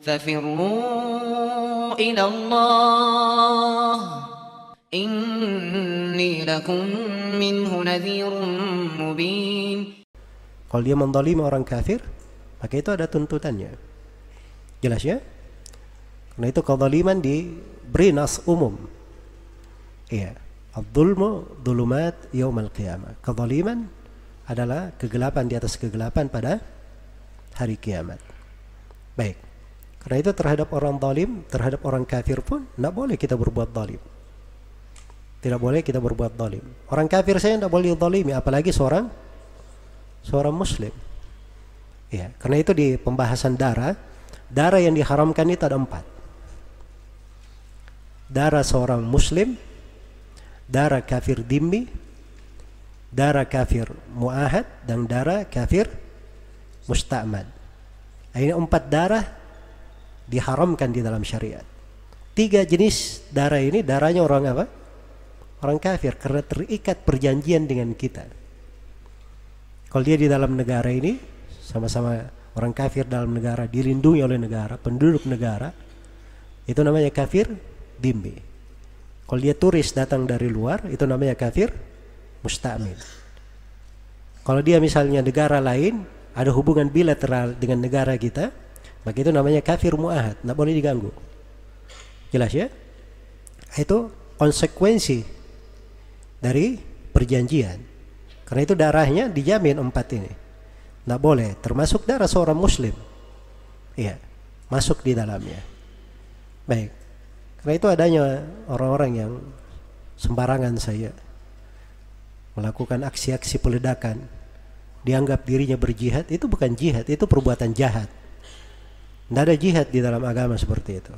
ففروا إلى الله إني لكم منه نذير مبين Kalau dia mendolimi orang kafir, maka itu ada tuntutannya. Jelas ya? Karena itu kezaliman diberi nas umum. Iya. Al-dhulmu dhulumat yaumal qiyamah. Kezaliman adalah kegelapan di atas kegelapan pada hari kiamat. Baik. Karena itu terhadap orang zalim, terhadap orang kafir pun tidak boleh kita berbuat zalim. Tidak boleh kita berbuat zalim. Orang kafir saya tidak boleh zalimi, apalagi seorang seorang muslim. Ya, karena itu di pembahasan darah, darah yang diharamkan itu ada empat. Darah seorang muslim, darah kafir dimmi, darah kafir muahad, dan darah kafir musta'mad. Ini empat darah diharamkan di dalam syariat. Tiga jenis darah ini darahnya orang apa? Orang kafir karena terikat perjanjian dengan kita. Kalau dia di dalam negara ini sama-sama orang kafir dalam negara dilindungi oleh negara, penduduk negara, itu namanya kafir dimmi. Kalau dia turis datang dari luar, itu namanya kafir musta'min. Kalau dia misalnya negara lain ada hubungan bilateral dengan negara kita, maka itu namanya kafir muahad, tidak boleh diganggu. Jelas ya? Itu konsekuensi dari perjanjian. Karena itu darahnya dijamin empat ini. Tidak boleh, termasuk darah seorang muslim. Iya, masuk di dalamnya. Baik. Karena itu adanya orang-orang yang sembarangan saya melakukan aksi-aksi peledakan dianggap dirinya berjihad itu bukan jihad itu perbuatan jahat tidak ada jihad di dalam agama seperti itu.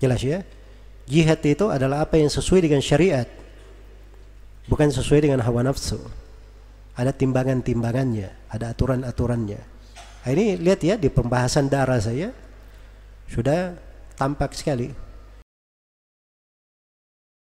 Jelas ya? Jihad itu adalah apa yang sesuai dengan syariat bukan sesuai dengan hawa nafsu. Ada timbangan-timbangannya ada aturan-aturannya. Nah, ini lihat ya di pembahasan darah saya sudah tampak sekali